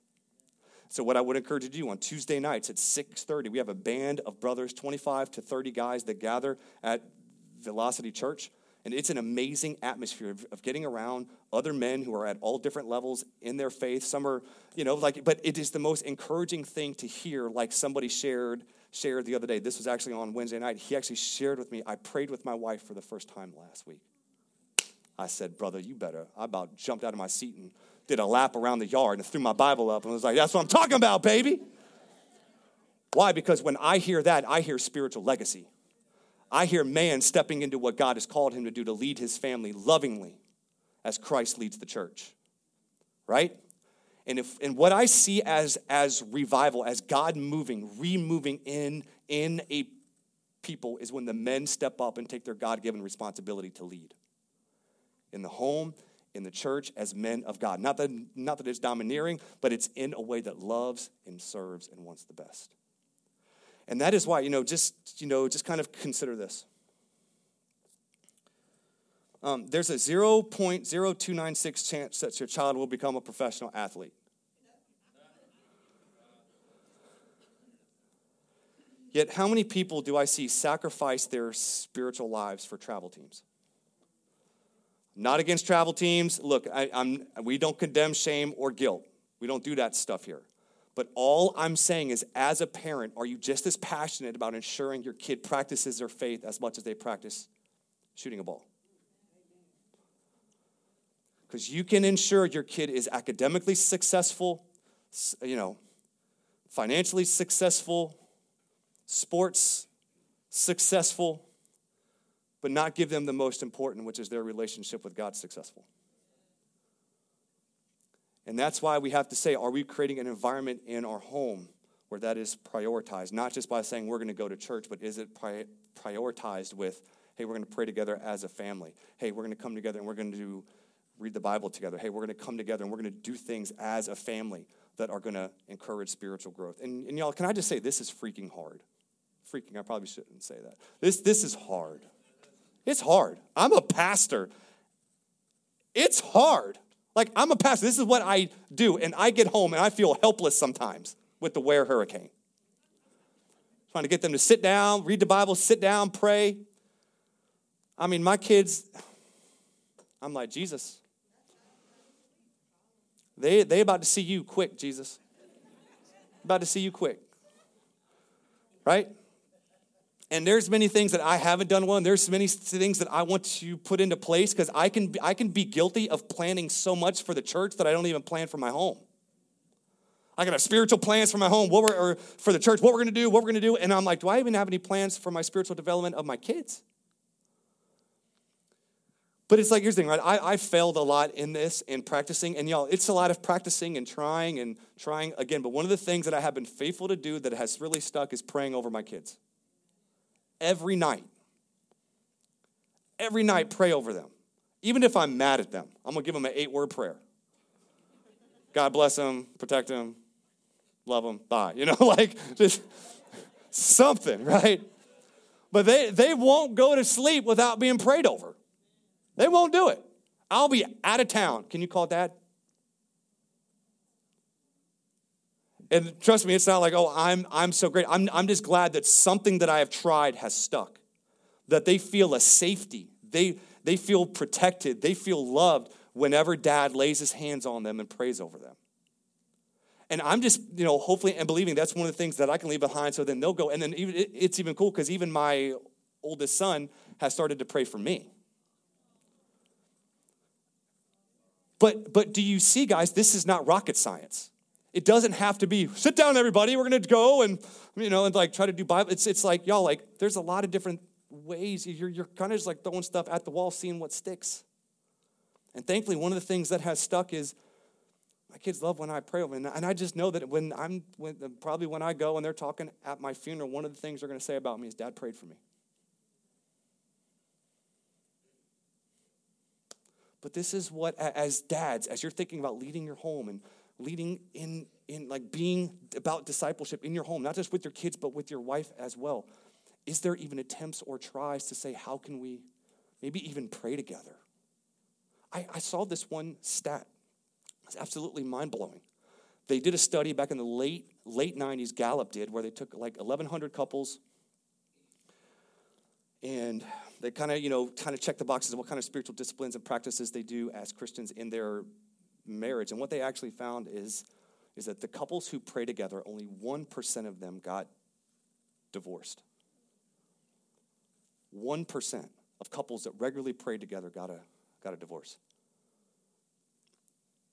So what I would encourage you to do on Tuesday nights at 6:30, we have a band of brothers, 25 to 30 guys that gather at Velocity Church. And it's an amazing atmosphere of, of, getting around other men who are at all different levels in their faith. Some are, you know, like, but it is the most encouraging thing to hear, like somebody shared shared the other day. This was actually on Wednesday night. He actually shared with me, I prayed with my wife for the first time last week. I said, Brother, you better. I about jumped out of my seat and did a lap around the yard and threw my Bible up and was like, That's what I'm talking about, baby. Why? Because when I hear that, I hear spiritual legacy. I hear man stepping into what God has called him to do to lead his family lovingly as Christ leads the church. Right? And if and what I see as as revival, as God moving, removing in in a people is when the men step up and take their God-given responsibility to lead. In the home, in the church, as men of God. Not that, not that it's domineering, but it's in a way that loves and serves and wants the best. And that is why, you know, just, you know, just kind of consider this. Um, there's a 0.0296 chance that your child will become a professional athlete. Yet, how many people do I see sacrifice their spiritual lives for travel teams? Not against travel teams. Look, I, we don't condemn shame or guilt. We don't do that stuff here. But all I'm saying is, as a parent, are you just as passionate about ensuring your kid practices their faith as much as they practice shooting a ball? Because you can ensure your kid is academically successful, you know, financially successful, sports successful, but not give them the most important, which is their relationship with God successful. And that's why we have to say, are we creating an environment in our home where that is prioritized? Not just by saying we're going to go to church, but is it prioritized with, hey, we're going to pray together as a family? Hey, we're going to come together and we're going to read the Bible together. Hey, we're going to come together and we're going to do things as a family that are going to encourage spiritual growth. And, and y'all, can I just say, this is freaking hard. Freaking, I probably shouldn't say that. This, this is hard. It's hard. I'm a pastor. It's hard. Like, I'm a pastor. This is what I do. And I get home and I feel helpless sometimes with the Ware hurricane. Trying to get them to sit down, read the Bible, sit down, pray. I mean, my kids, I'm like, Jesus, they, they about to see you quick, Jesus. About to see you quick. Right? And there's many things that I haven't done well, and there's many things that I want to put into place because I can I can be guilty of planning so much for the church that I don't even plan for my home. I got spiritual plans for my home, what we're, or for the church, what we're going to do, what we're going to do, and I'm like, do I even have any plans for my spiritual development of my kids? But it's like, here's the thing, right? I, I failed a lot in this and practicing, and y'all, it's a lot of practicing and trying and trying again. But one of the things that I have been faithful to do that has really stuck is praying over my kids every night. Every night, pray over them. Even if I'm mad at them, I'm gonna give them an eight word prayer. God bless them, protect them, love them, bye. (laughs) You know, like just something, right? But they, they won't go to sleep without being prayed over. They won't do it. I'll be out of town. Can you call dad? And trust me, it's not like, oh, I'm, I'm so great. I'm, I'm just glad that something that I have tried has stuck, that they feel a safety. They, they feel protected. They feel loved whenever dad lays his hands on them and prays over them. And I'm just, you know, hopefully and believing that's one of the things that I can leave behind so then they'll go. And then even, it's even cool because even my oldest son has started to pray for me. But, but do you see, guys, this is not rocket science. It doesn't have to be, sit down, everybody, we're gonna go and, you know, and like try to do Bible. It's, it's like, y'all, like, there's a lot of different ways. You're, you're kind of just like throwing stuff at the wall, seeing what sticks. And thankfully, one of the things that has stuck is my kids love when I pray over them. And I just know that when I'm, when, probably when I go and they're talking at my funeral, one of the things they're gonna say about me is, Dad prayed for me. But this is what, as dads, as you're thinking about leading your home and leading in in like being about discipleship in your home not just with your kids but with your wife as well. Is there even attempts or tries to say how can we maybe even pray together? I, I saw this one stat. It's absolutely mind-blowing. They did a study back in the late late 90s gallup did where they took like 1100 couples and they kind of you know kind of check the boxes of what kind of spiritual disciplines and practices they do as christians in their marriage. And what they actually found is, is that the couples who pray together, only 1% of them got divorced. 1% of couples that regularly pray together got a, got a divorce.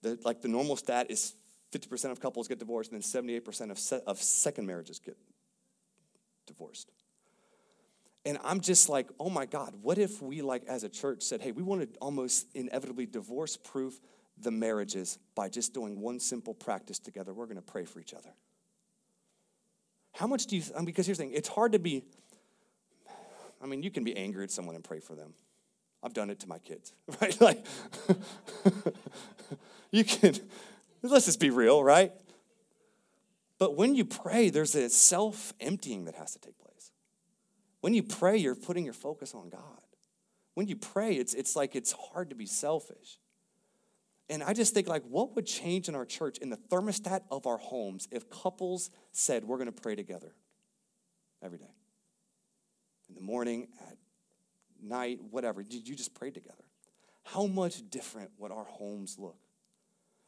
The, like the normal stat is 50% of couples get divorced, and then 78% of, se- of second marriages get divorced. And I'm just like, oh my God, what if we, like, as a church said, hey, we want to almost inevitably divorce proof the marriages by just doing one simple practice together? We're going to pray for each other. How much do you, I mean, because here's the thing, it's hard to be, I mean, you can be angry at someone and pray for them. I've done it to my kids, (laughs) right? Like, (laughs) you can, let's just be real, right? But when you pray, there's a self emptying that has to take place. When you pray, you're putting your focus on God. When you pray, it's, it's like it's hard to be selfish. And I just think, like, what would change in our church, in the thermostat of our homes, if couples said, we're going to pray together every day? In the morning, at night, whatever. Did you just pray together? How much different would our homes look?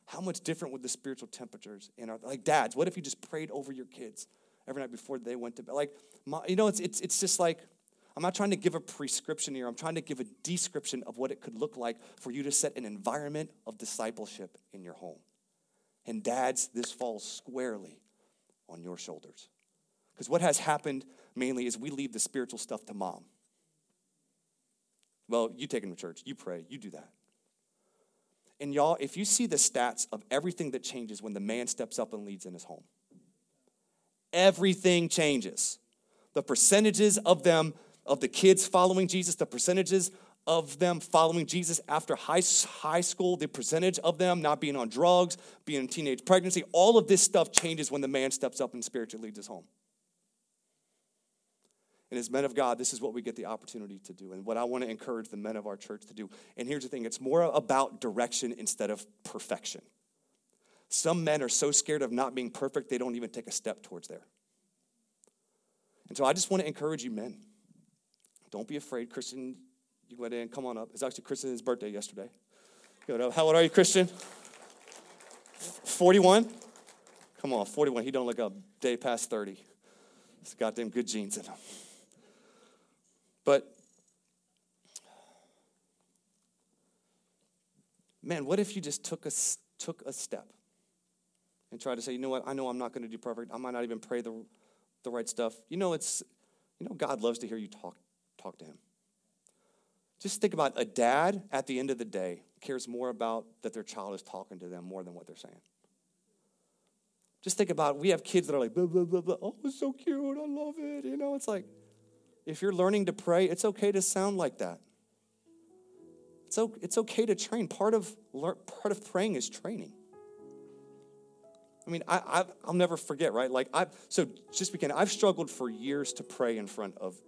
How much different would the spiritual temperatures in our like dads? What if you just prayed over your kids every night before they went to bed? Like, my, you know, it's it's it's just like I'm not trying to give a prescription here. I'm trying to give a description of what it could look like for you to set an environment of discipleship in your home. And dads, this falls squarely on your shoulders. Because what has happened mainly is we leave the spiritual stuff to mom. Well, you take him to church, you pray, you do that. And y'all, if you see the stats of everything that changes when the man steps up and leads in his home, everything changes. The percentages of them, of the kids following Jesus, the percentages of them following Jesus after high, high school, the percentage of them not being on drugs, being in teenage pregnancy, all of this stuff changes when the man steps up and spiritually leads his home. And as men of God, this is what we get the opportunity to do, and what I want to encourage the men of our church to do. And here's the thing it's more about direction instead of perfection. Some men are so scared of not being perfect, they don't even take a step towards there. And so I just want to encourage you, men. Don't be afraid. Christian, you went in, come on up. It's actually Christian's birthday yesterday. Good. Uh, how old are you, Christian? 41? Come on, 41. He don't look a day past 30. He's got them good genes in him. But man, what if you just took a, took a step and tried to say, you know what, I know I'm not going to do perfect. I might not even pray the, the right stuff. You know, it's, you know, God loves to hear you talk, talk to him. Just think about a dad at the end of the day cares more about that their child is talking to them more than what they're saying. Just think about we have kids that are like, blah, blah, blah, blah. oh, it's so cute, I love it. You know, it's like, if you're learning to pray, it's okay to sound like that. It's, it's okay to train. Part of, part of praying is training. I mean, I, I, will never forget, right? Like, I so just begin, I've struggled for years to pray in front of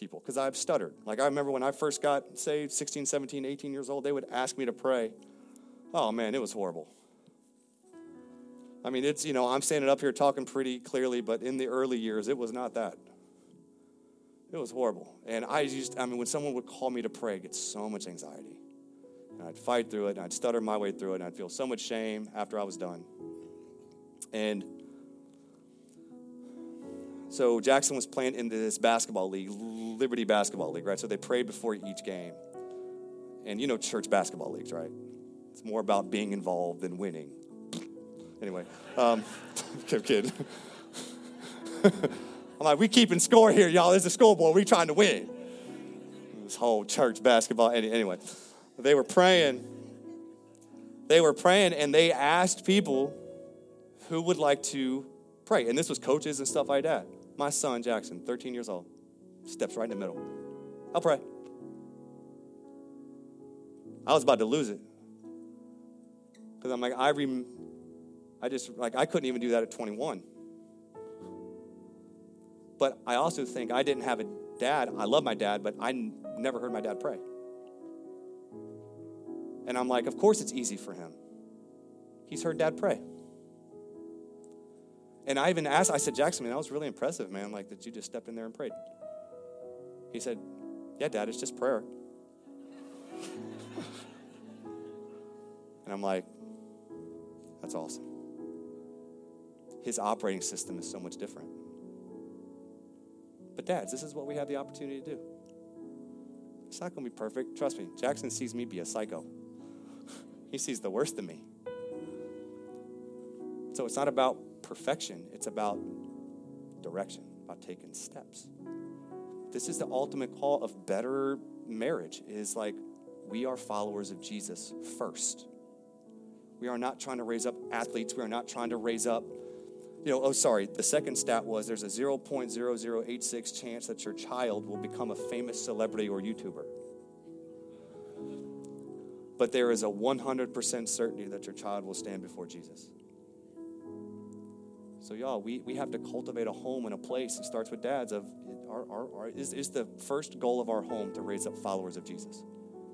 people because I've stuttered. Like, I remember when I first got saved, 16, 17, 18 years old, they would ask me to pray. Oh, man, it was horrible. I mean, it's, you know, I'm standing up here talking pretty clearly, but in the early years, it was not that. It was horrible. And I used, I mean, when someone would call me to pray, I'd get so much anxiety. And I'd fight through it, and I'd stutter my way through it, and I'd feel so much shame after I was done. And so Jackson was playing in this basketball league, Liberty Basketball League, right? So they prayed before each game. And you know church basketball leagues, right? It's more about being involved than winning. Anyway, um, (laughs) kid. (laughs) I'm like, we keeping score here, y'all. There's a scoreboard. We trying to win. This whole church basketball. Anyway, they were praying. They were praying, and they asked people who would like to pray. And this was coaches and stuff like that. My son, Jackson, 13 years old, steps right in the middle. I'll pray. I was about to lose it. Because I'm like, I, rem- I just, like, I couldn't even do that at 21. But I also think I didn't have a dad. I love my dad, but I n- never heard my dad pray. And I'm like, of course it's easy for him. He's heard dad pray. And I even asked, I said, Jackson, man, that was really impressive, man, like that you just stepped in there and prayed. He said, Yeah, dad, it's just prayer. and I'm like, That's awesome. His operating system is so much different. But, dads, this is what we have the opportunity to do. It's not going to be perfect. Trust me, Jackson sees me be a psycho. (laughs) he sees the worst in me. So it's not about perfection, it's about direction, about taking steps. This is the ultimate call of better marriage is like we are followers of Jesus first. We are not trying to raise up athletes. We are not trying to raise up, you know, oh, sorry. The second stat was there's a 0.0086 chance that your child will become a famous celebrity or YouTuber. But there is a 100% certainty that your child will stand before Jesus. So, y'all, we, we have to cultivate a home and a place. It starts with dads. Of our, our, our, is, is the first goal of our home to raise up followers of Jesus.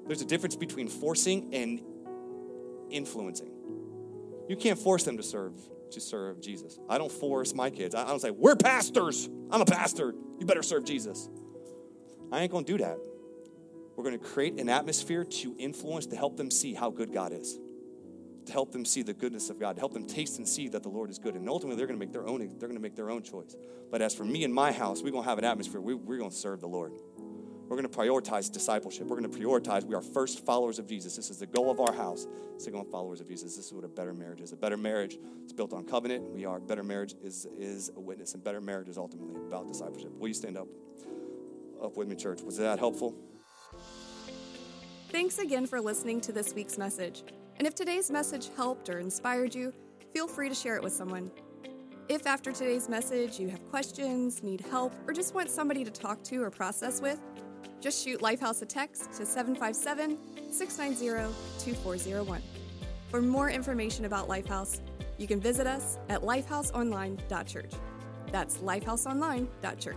There's a difference between forcing and influencing. You can't force them to serve to serve Jesus. I don't force my kids. I don't say, we're pastors. I'm a pastor. You better serve Jesus. I ain't gonna do that. We're gonna create an atmosphere to influence, to help them see how good God is, to help them see the goodness of God, to help them taste and see that the Lord is good. And ultimately, they're gonna make their own, they're gonna make their own choice. But as for me and my house, we're gonna have an atmosphere, we, we're gonna serve the Lord. We're going to prioritize discipleship. We're going to prioritize we are first followers of Jesus. This is the goal of our house. Second followers of Jesus. This is what a better marriage is. A better marriage is built on covenant. We are better marriage is is a witness, and better marriage is ultimately about discipleship. Will you stand up up with me, church? Was that helpful? Thanks again for listening to this week's message. And if today's message helped or inspired you, feel free to share it with someone. If after today's message you have questions, need help, or just want somebody to talk to or process with, just shoot Lifehouse a text to 757 690 2401. For more information about Lifehouse, you can visit us at lifehouseonline.church. That's lifehouseonline.church.